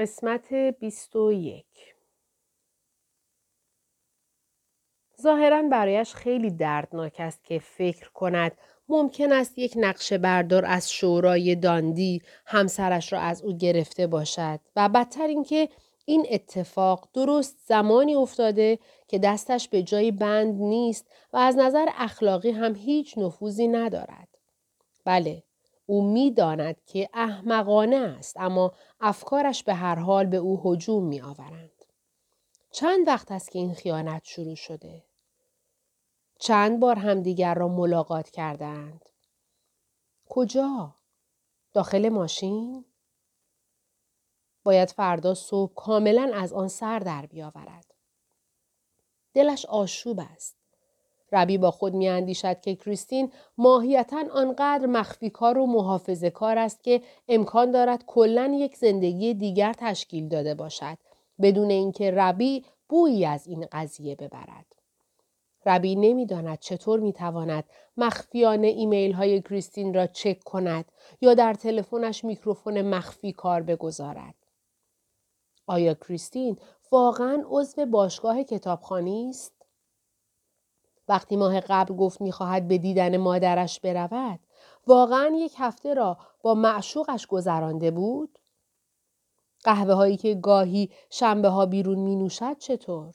قسمت 21 ظاهرا برایش خیلی دردناک است که فکر کند ممکن است یک نقشه بردار از شورای داندی همسرش را از او گرفته باشد و بدتر اینکه این اتفاق درست زمانی افتاده که دستش به جای بند نیست و از نظر اخلاقی هم هیچ نفوذی ندارد. بله، او می‌داند که احمقانه است اما افکارش به هر حال به او هجوم می آورند. چند وقت است که این خیانت شروع شده؟ چند بار همدیگر را ملاقات کردند؟ کجا؟ داخل ماشین؟ باید فردا صبح کاملا از آن سر در بیاورد. دلش آشوب است. ربی با خود می اندیشد که کریستین ماهیتا آنقدر مخفی کار و محافظ کار است که امکان دارد کلا یک زندگی دیگر تشکیل داده باشد بدون اینکه ربی بویی از این قضیه ببرد. ربی نمی‌داند چطور می‌تواند مخفیانه ایمیل های کریستین را چک کند یا در تلفنش میکروفون مخفی کار بگذارد. آیا کریستین واقعا عضو باشگاه کتابخانی است؟ وقتی ماه قبل گفت می‌خواهد به دیدن مادرش برود واقعا یک هفته را با معشوقش گذرانده بود؟ قهوه هایی که گاهی شنبه ها بیرون می نوشد چطور؟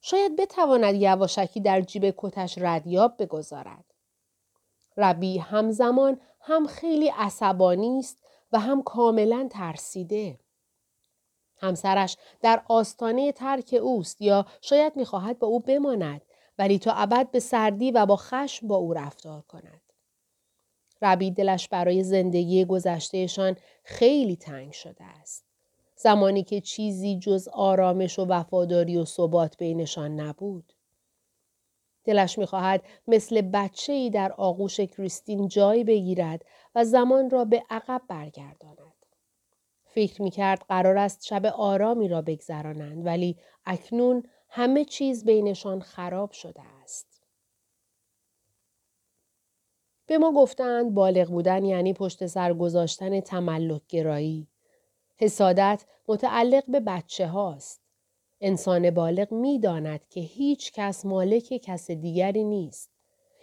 شاید بتواند یواشکی در جیب کتش ردیاب بگذارد. ربی همزمان هم خیلی عصبانی است و هم کاملا ترسیده. همسرش در آستانه ترک اوست یا شاید می‌خواهد با او بماند ولی تا ابد به سردی و با خشم با او رفتار کند. ربی دلش برای زندگی گذشتهشان خیلی تنگ شده است. زمانی که چیزی جز آرامش و وفاداری و ثبات بینشان نبود. دلش می‌خواهد مثل بچه ای در آغوش کریستین جای بگیرد و زمان را به عقب برگرداند. فکر می‌کرد قرار است شب آرامی را بگذرانند ولی اکنون همه چیز بینشان خراب شده است. به ما گفتند بالغ بودن یعنی پشت سر گذاشتن تملک گرایی. حسادت متعلق به بچه هاست. انسان بالغ می داند که هیچ کس مالک کس دیگری نیست.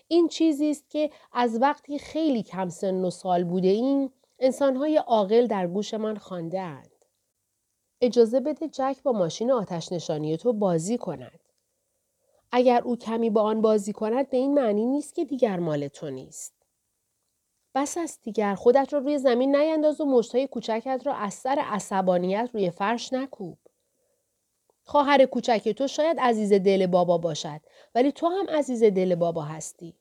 این چیزی است که از وقتی خیلی کم سن و سال بوده این انسانهای عاقل در گوش من خانده اند. اجازه بده جک با ماشین آتش نشانی تو بازی کند. اگر او کمی با آن بازی کند به این معنی نیست که دیگر مال تو نیست. بس است دیگر خودت را روی زمین نینداز و مشتای کوچکت را از سر عصبانیت روی فرش نکوب. خواهر کوچک تو شاید عزیز دل بابا باشد ولی تو هم عزیز دل بابا هستی.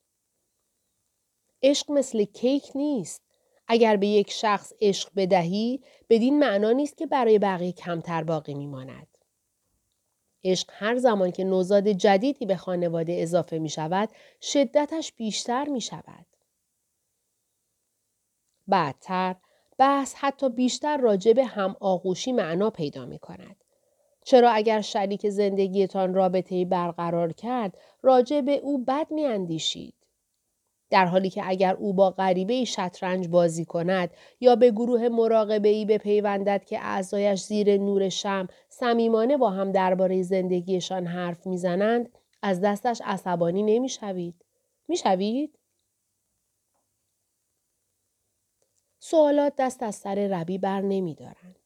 عشق مثل کیک نیست. اگر به یک شخص عشق بدهی بدین معنا نیست که برای بقیه کمتر باقی میماند. عشق هر زمان که نوزاد جدیدی به خانواده اضافه می شود شدتش بیشتر می شود. بعدتر بحث حتی بیشتر راجع به هم آغوشی معنا پیدا می کند. چرا اگر شریک زندگیتان رابطه برقرار کرد راجع به او بد می اندیشید؟ در حالی که اگر او با غریبه شطرنج بازی کند یا به گروه مراقبه ای بپیوندد که اعضایش زیر نور شم صمیمانه با هم درباره زندگیشان حرف می‌زنند از دستش عصبانی نمی‌شوید. می‌شوید؟ سوالات دست از سر ربی بر نمیدارند.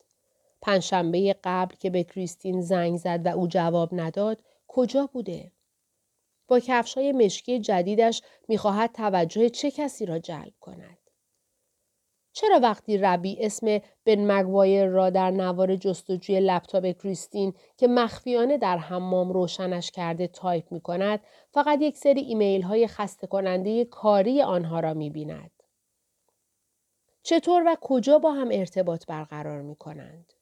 پنجشنبه قبل که به کریستین زنگ زد و او جواب نداد کجا بوده؟ با کفشای مشکی جدیدش می‌خواهد توجه چه کسی را جلب کند. چرا وقتی ربی اسم بن مگوایر را در نوار جستجوی لپتاپ کریستین که مخفیانه در حمام روشنش کرده تایپ می کند فقط یک سری ایمیل های خسته کننده کاری آنها را می بیند. چطور و کجا با هم ارتباط برقرار می کنند؟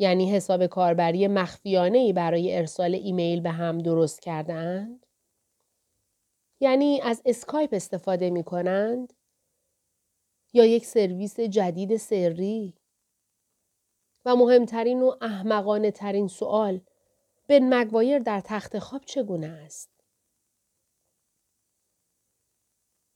یعنی حساب کاربری مخفیانه ای برای ارسال ایمیل به هم درست کرده اند؟ یعنی از اسکایپ استفاده می کنند؟ یا یک سرویس جدید سری؟ و مهمترین و احمقانه ترین سوال بن مگوایر در تخت خواب چگونه است؟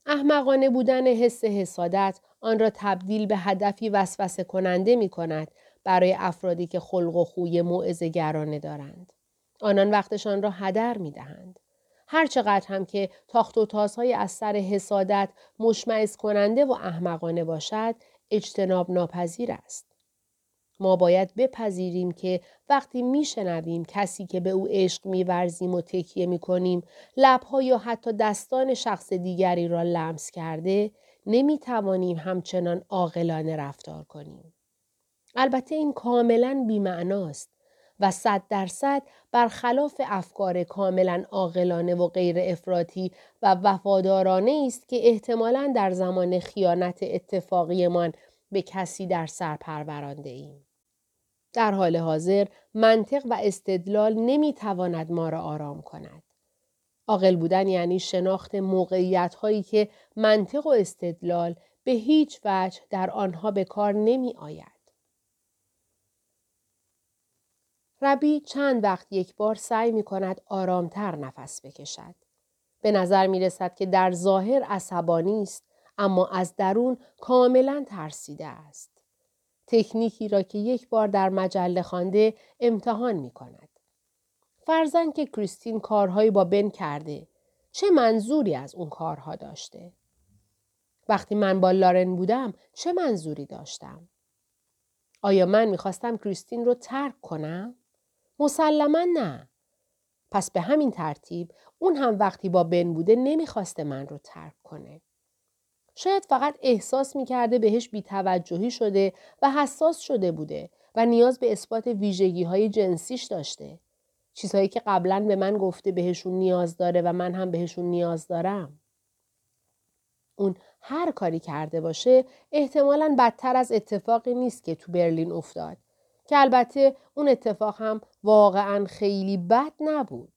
احمقانه بودن حس حسادت آن را تبدیل به هدفی وسوسه کننده می کند برای افرادی که خلق و خوی گرانه دارند. آنان وقتشان را هدر می دهند. هرچقدر هم که تاخت و تازهای از سر حسادت مشمعز کننده و احمقانه باشد اجتناب ناپذیر است. ما باید بپذیریم که وقتی میشنویم کسی که به او عشق میورزیم و تکیه می‌کنیم لبها یا حتی دستان شخص دیگری را لمس کرده نمی‌توانیم همچنان عاقلانه رفتار کنیم. البته این کاملا بیمعناست و صد درصد برخلاف افکار کاملا عاقلانه و غیر افراطی و وفادارانه است که احتمالا در زمان خیانت اتفاقیمان به کسی در سر پرورانده ایم. در حال حاضر منطق و استدلال نمی‌تواند ما را آرام کند. عاقل بودن یعنی شناخت موقعیت هایی که منطق و استدلال به هیچ وجه در آنها به کار نمی آید. ربی چند وقت یک بار سعی می کند آرامتر نفس بکشد. به نظر می رسد که در ظاهر عصبانی است اما از درون کاملا ترسیده است. تکنیکی را که یک بار در مجله خوانده امتحان می کند. فرزن که کریستین کارهایی با بن کرده. چه منظوری از اون کارها داشته؟ وقتی من با لارن بودم چه منظوری داشتم؟ آیا من می‌خواستم کریستین رو ترک کنم؟ مسلما نه. پس به همین ترتیب اون هم وقتی با بن بوده نمی‌خواسته من رو ترک کنه. شاید فقط احساس می‌کرده بهش بیتوجهی شده و حساس شده بوده و نیاز به اثبات ویژگی های جنسیش داشته. چیزهایی که قبلا به من گفته بهشون نیاز داره و من هم بهشون نیاز دارم. اون هر کاری کرده باشه احتمالا بدتر از اتفاقی نیست که تو برلین افتاد که البته اون اتفاق هم واقعا خیلی بد نبود.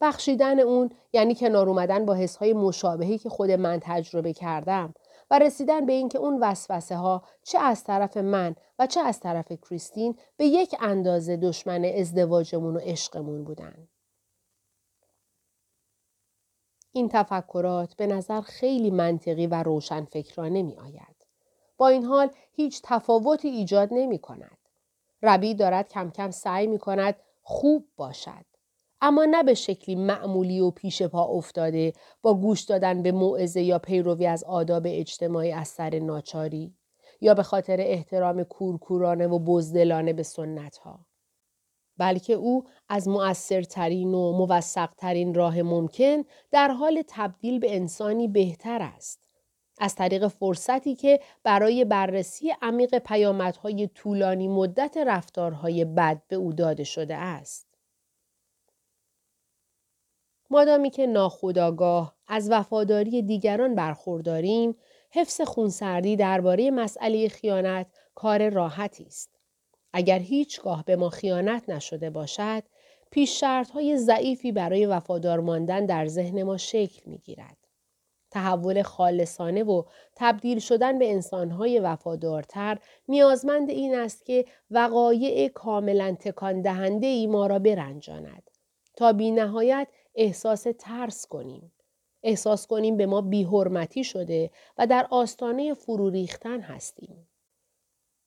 بخشیدن اون یعنی کنار اومدن با حسهای مشابهی که خود من تجربه کردم و رسیدن به اینکه اون وسوسه ها چه از طرف من و چه از طرف کریستین به یک اندازه دشمن ازدواجمون و عشقمون بودن. این تفکرات به نظر خیلی منطقی و روشن فکرانه می آید. با این حال هیچ تفاوتی ایجاد نمی کند. ربی دارد کم کم سعی می کند خوب باشد. اما نه به شکلی معمولی و پیش پا افتاده با گوش دادن به موعظه یا پیروی از آداب اجتماعی از سر ناچاری یا به خاطر احترام کورکورانه و بزدلانه به سنت ها. بلکه او از مؤثرترین و موثقترین راه ممکن در حال تبدیل به انسانی بهتر است. از طریق فرصتی که برای بررسی عمیق پیامدهای طولانی مدت رفتارهای بد به او داده شده است. مادامی که ناخداگاه از وفاداری دیگران برخورداریم، حفظ خونسردی درباره مسئله خیانت کار راحتی است. اگر هیچگاه به ما خیانت نشده باشد، پیش شرط های ضعیفی برای وفادار ماندن در ذهن ما شکل می گیرد. تحول خالصانه و تبدیل شدن به انسانهای وفادارتر نیازمند این است که وقایع کاملا تکان دهنده ای ما را برنجاند تا بی نهایت احساس ترس کنیم. احساس کنیم به ما بیحرمتی شده و در آستانه فرو ریختن هستیم.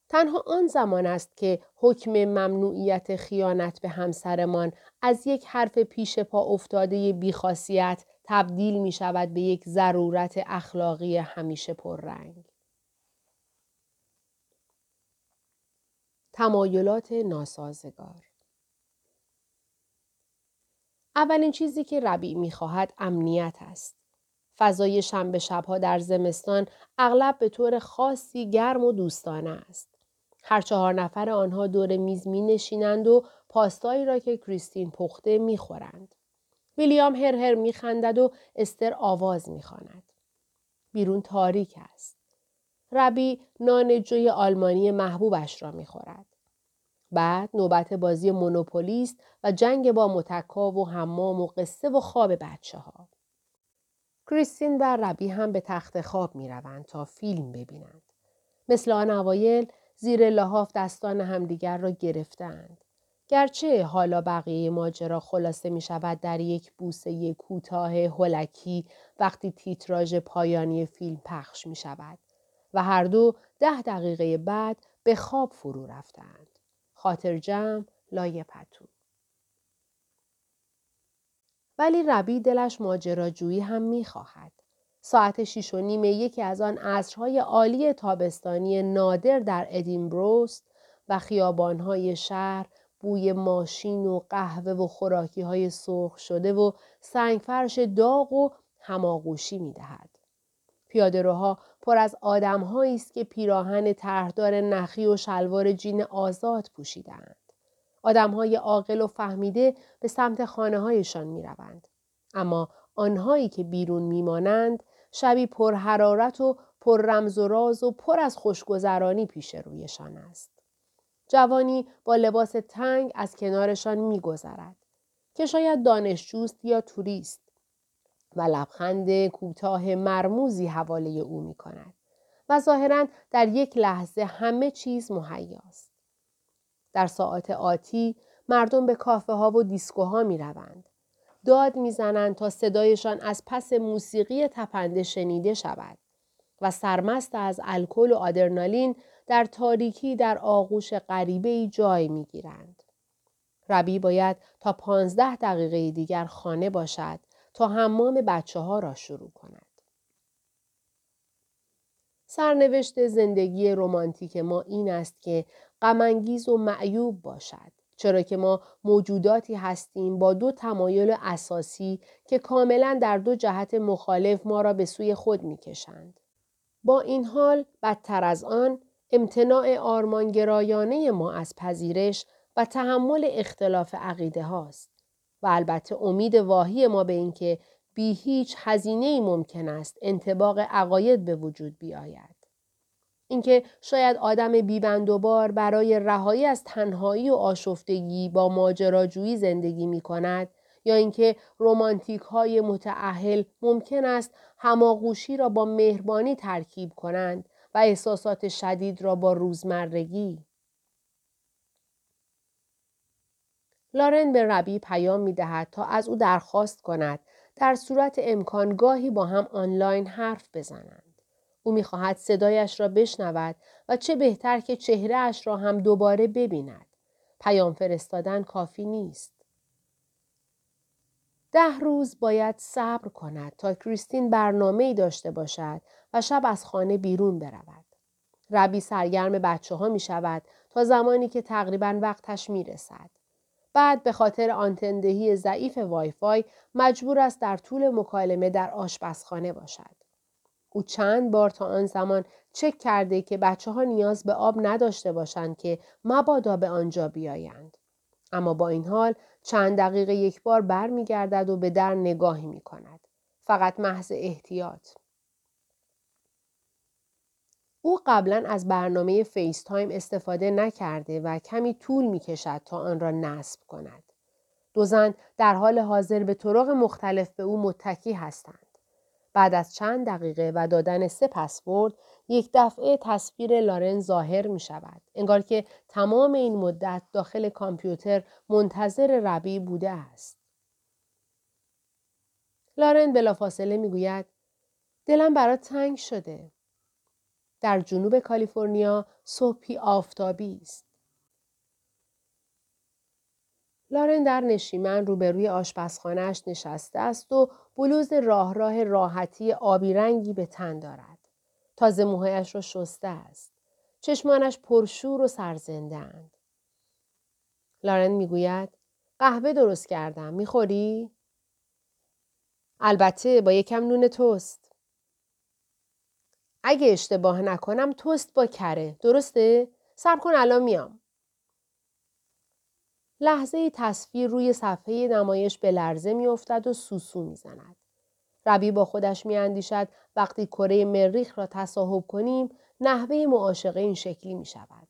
تنها آن زمان است که حکم ممنوعیت خیانت به همسرمان از یک حرف پیش پا افتاده بیخاصیت تبدیل می شود به یک ضرورت اخلاقی همیشه پررنگ. تمایلات ناسازگار اولین چیزی که ربیع می‌خواهد امنیت است. فضای شنبه شبها در زمستان اغلب به طور خاصی گرم و دوستانه است. هر چهار نفر آنها دور میز می نشینند و پاستایی را که کریستین پخته می خورند. ویلیام هر هر می خندد و استر آواز می خاند. بیرون تاریک است. ربی نان جوی آلمانی محبوبش را می خورد. بعد نوبت بازی مونوپولیست و جنگ با متکا و حمام و قصه و خواب بچه ها. کریستین و ربی هم به تخت خواب می روند تا فیلم ببینند. مثل آن اوایل زیر لحاف دستان همدیگر را گرفتند. گرچه حالا بقیه ماجرا خلاصه می شود در یک بوسه کوتاه هلکی وقتی تیتراژ پایانی فیلم پخش می شود و هر دو ده دقیقه بعد به خواب فرو رفتند. خاطر جمع لای پتو. ولی ربی دلش ماجراجویی هم می‌خواهد. ساعت شیش و نیم یکی از آن عصرهای عالی تابستانی نادر در ادینبروست و خیابانهای شهر بوی ماشین و قهوه و خوراکی های سرخ شده و سنگفرش داغ و هماغوشی می دهد. پر از آدمهایی است که پیراهن طرحدار نخی و شلوار جین آزاد پوشیدند. آدمهای عاقل و فهمیده به سمت خانه هایشان می روند. اما آنهایی که بیرون میمانند شبی پر حرارت و پر رمز و راز و پر از خوشگذرانی پیش رویشان است. جوانی با لباس تنگ از کنارشان میگذرد که شاید دانشجوست یا توریست و لبخند کوتاه مرموزی حواله او می کند و ظاهرا در یک لحظه همه چیز مهیاست. در ساعات آتی مردم به کافه ها و دیسکوها می روند. داد می‌زنند تا صدایشان از پس موسیقی تپنده شنیده شود و سرمست از الکل و آدرنالین در تاریکی در آغوش غریبه جای می گیرند. ربی باید تا پانزده دقیقه دیگر خانه باشد تا حمام بچه ها را شروع کند. سرنوشت زندگی رمانتیک ما این است که غمانگیز و معیوب باشد. چرا که ما موجوداتی هستیم با دو تمایل اساسی که کاملا در دو جهت مخالف ما را به سوی خود می‌کشند. با این حال بدتر از آن امتناع آرمانگرایانه ما از پذیرش و تحمل اختلاف عقیده هاست و البته امید واهی ما به اینکه بی هیچ هزینه ممکن است انتباق عقاید به وجود بیاید. اینکه شاید آدم بیبندوبار برای رهایی از تنهایی و آشفتگی با ماجراجویی زندگی می کند یا اینکه رومانتیک های متعهل ممکن است هماغوشی را با مهربانی ترکیب کنند و احساسات شدید را با روزمرگی. لارن به ربی پیام می دهد تا از او درخواست کند در صورت امکان گاهی با هم آنلاین حرف بزنند. او می‌خواهد صدایش را بشنود و چه بهتر که چهرهش را هم دوباره ببیند. پیام فرستادن کافی نیست. ده روز باید صبر کند تا کریستین برنامه ای داشته باشد و شب از خانه بیرون برود. ربی سرگرم بچه ها می شود تا زمانی که تقریبا وقتش می رسد. بعد به خاطر آنتندهی ضعیف وایفای مجبور است در طول مکالمه در آشپزخانه باشد. او چند بار تا آن زمان چک کرده که بچه ها نیاز به آب نداشته باشند که مبادا به آنجا بیایند. اما با این حال چند دقیقه یک بار بر می گردد و به در نگاهی می کند. فقط محض احتیاط. او قبلا از برنامه فیس تایم استفاده نکرده و کمی طول می کشد تا آن را نصب کند. دو زن در حال حاضر به طرق مختلف به او متکی هستند. بعد از چند دقیقه و دادن سه پسورد یک دفعه تصویر لارن ظاهر می شود. انگار که تمام این مدت داخل کامپیوتر منتظر ربی بوده است. لارن بلافاصله می گوید دلم برات تنگ شده. در جنوب کالیفرنیا صبحی آفتابی است. لارن در نشیمن روبروی آشپزخانهاش نشسته است و بلوز راه راه راحتی آبی رنگی به تن دارد. تازه موهایش را شسته است. چشمانش پرشور و سرزنده اند. لارن می‌گوید قهوه درست کردم. می‌خوری؟ البته با یکم نون توست. اگه اشتباه نکنم توست با کره. درسته؟ سب کن الان میام. لحظه تصویر روی صفحه نمایش به لرزه میافتد و سوسو می‌زند. ربی با خودش میاندیشد وقتی کره مریخ را تصاحب کنیم نحوه معاشقه این شکلی می شود.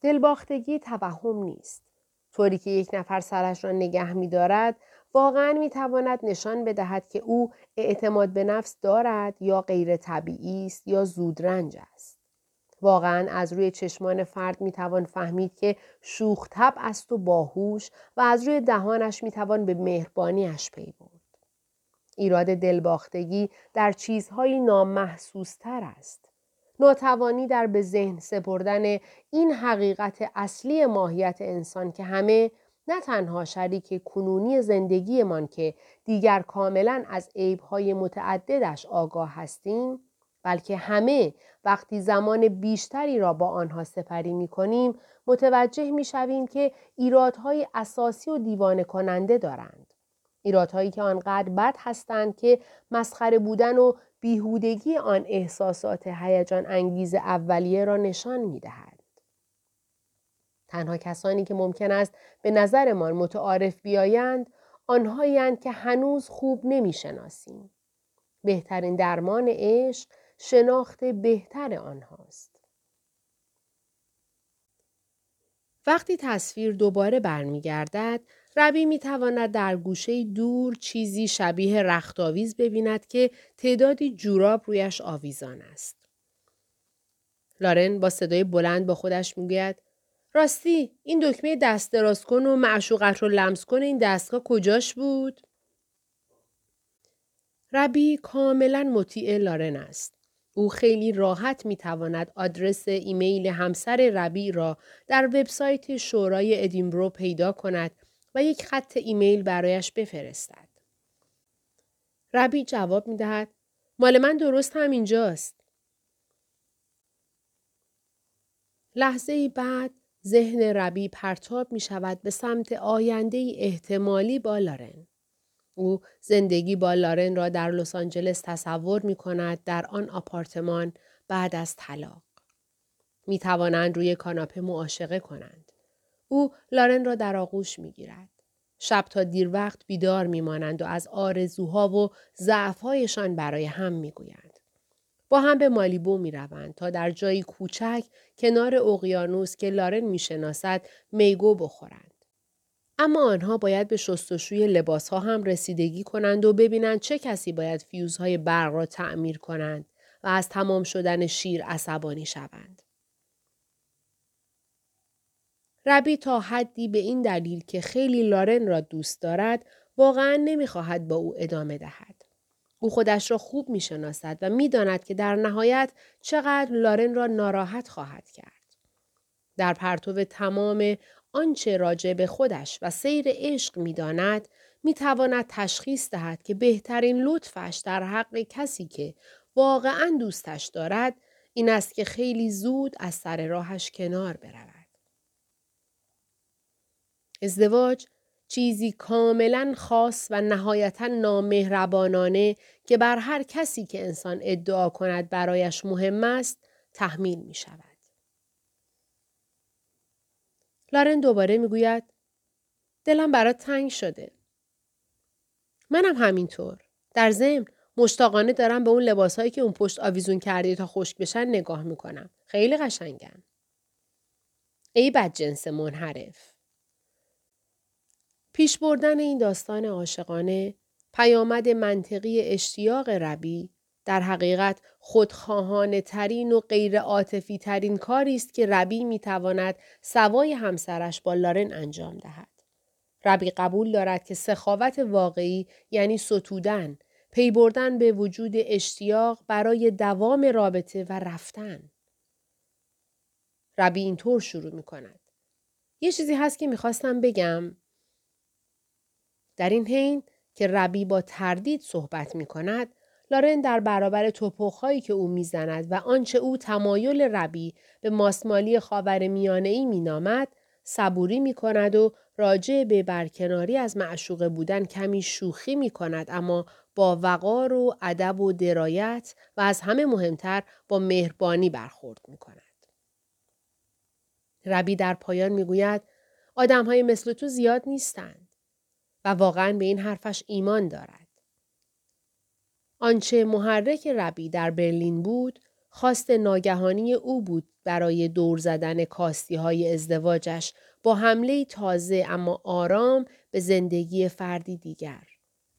دلباختگی توهم نیست. طوری که یک نفر سرش را نگه می دارد واقعا می تواند نشان بدهد که او اعتماد به نفس دارد یا غیر طبیعی است یا زودرنج است. واقعا از روی چشمان فرد می توان فهمید که شوخ تب است و باهوش و از روی دهانش می توان به مهربانیش پی برد. ایراد دلباختگی در چیزهایی نامحسوستر است. ناتوانی در به ذهن سپردن این حقیقت اصلی ماهیت انسان که همه نه تنها شریک کنونی زندگیمان که دیگر کاملا از عیبهای متعددش آگاه هستیم بلکه همه وقتی زمان بیشتری را با آنها سپری می کنیم متوجه می شویم که ایرادهای اساسی و دیوانه کننده دارند. ایرادهایی که آنقدر بد هستند که مسخره بودن و بیهودگی آن احساسات هیجان انگیز اولیه را نشان می دهد. تنها کسانی که ممکن است به نظرمان متعارف بیایند آنهایند که هنوز خوب نمی شناسیم. بهترین درمان عشق شناخت بهتر آنهاست. وقتی تصویر دوباره برمیگردد ربی می تواند در گوشه دور چیزی شبیه رختاویز ببیند که تعدادی جوراب رویش آویزان است. لارن با صدای بلند با خودش می‌گوید راستی این دکمه دست دراز کن و معشوقت رو لمس کن این دستگاه کجاش بود؟ ربی کاملا مطیع لارن است. او خیلی راحت می تواند آدرس ایمیل همسر ربی را در وبسایت شورای ادینبرو پیدا کند و یک خط ایمیل برایش بفرستد. ربی جواب می دهد مال من درست هم اینجاست. لحظه بعد ذهن ربی پرتاب می شود به سمت آینده احتمالی با لارن. او زندگی با لارن را در لس آنجلس تصور می کند در آن آپارتمان بعد از طلاق. می توانند روی کاناپه معاشقه کنند. او لارن را در آغوش می گیرد. شب تا دیر وقت بیدار می مانند و از آرزوها و ضعفهایشان برای هم می گویند. با هم به مالیبو می روند تا در جایی کوچک کنار اقیانوس که لارن می شناسد میگو بخورند. اما آنها باید به شستشوی لباس ها هم رسیدگی کنند و ببینند چه کسی باید فیوزهای برق را تعمیر کنند و از تمام شدن شیر عصبانی شوند. ربی تا حدی به این دلیل که خیلی لارن را دوست دارد واقعا نمی‌خواهد با او ادامه دهد. او خودش را خوب می شناسد و می داند که در نهایت چقدر لارن را ناراحت خواهد کرد. در پرتو تمام آنچه راجع به خودش و سیر عشق می داند می تواند تشخیص دهد که بهترین لطفش در حق کسی که واقعا دوستش دارد این است که خیلی زود از سر راهش کنار برود. ازدواج چیزی کاملا خاص و نهایتا نامهربانانه که بر هر کسی که انسان ادعا کند برایش مهم است تحمیل می شود. لارن دوباره می‌گوید دلم برات تنگ شده. منم همینطور. در ضمن مشتاقانه دارم به اون لباسهایی که اون پشت آویزون کردی تا خشک بشن نگاه می‌کنم. خیلی قشنگن. ای بد جنس منحرف. پیش بردن این داستان عاشقانه پیامد منطقی اشتیاق ربی در حقیقت خودخواهانه ترین و غیر عاطفی ترین کاری است که ربی می تواند سوای همسرش با لارن انجام دهد. ربی قبول دارد که سخاوت واقعی یعنی ستودن، پی بردن به وجود اشتیاق برای دوام رابطه و رفتن. ربی اینطور شروع می کند. یه چیزی هست که می‌خواستم بگم. در این حین که ربی با تردید صحبت می کند، لارن در برابر توپخهایی که او می‌زند و آنچه او تمایل ربی به ماسمالی خاور میانه ای مینامد صبوری می کند و راجع به برکناری از معشوقه بودن کمی شوخی می کند اما با وقار و ادب و درایت و از همه مهمتر با مهربانی برخورد می کند. ربی در پایان می گوید آدم های مثل تو زیاد نیستند و واقعا به این حرفش ایمان دارد. آنچه محرک ربی در برلین بود خواست ناگهانی او بود برای دور زدن کاستی های ازدواجش با حمله تازه اما آرام به زندگی فردی دیگر.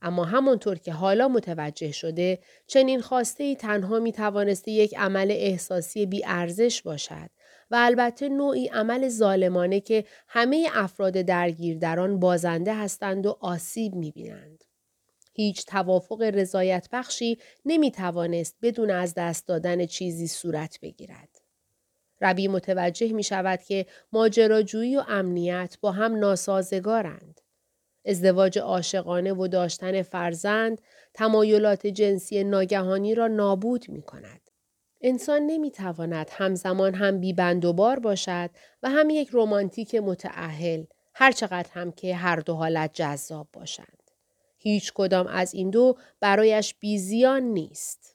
اما همانطور که حالا متوجه شده چنین خواسته ای تنها می توانسته یک عمل احساسی بی ارزش باشد و البته نوعی عمل ظالمانه که همه افراد درگیر در آن بازنده هستند و آسیب می بینند. هیچ توافق رضایت بخشی نمی توانست بدون از دست دادن چیزی صورت بگیرد. ربی متوجه می شود که ماجراجویی و امنیت با هم ناسازگارند. ازدواج عاشقانه و داشتن فرزند تمایلات جنسی ناگهانی را نابود می کند. انسان نمی تواند همزمان هم بیبند و باشد و هم یک رومانتیک متعهل هرچقدر هم که هر دو حالت جذاب باشند. هیچ کدام از این دو برایش بیزیان نیست.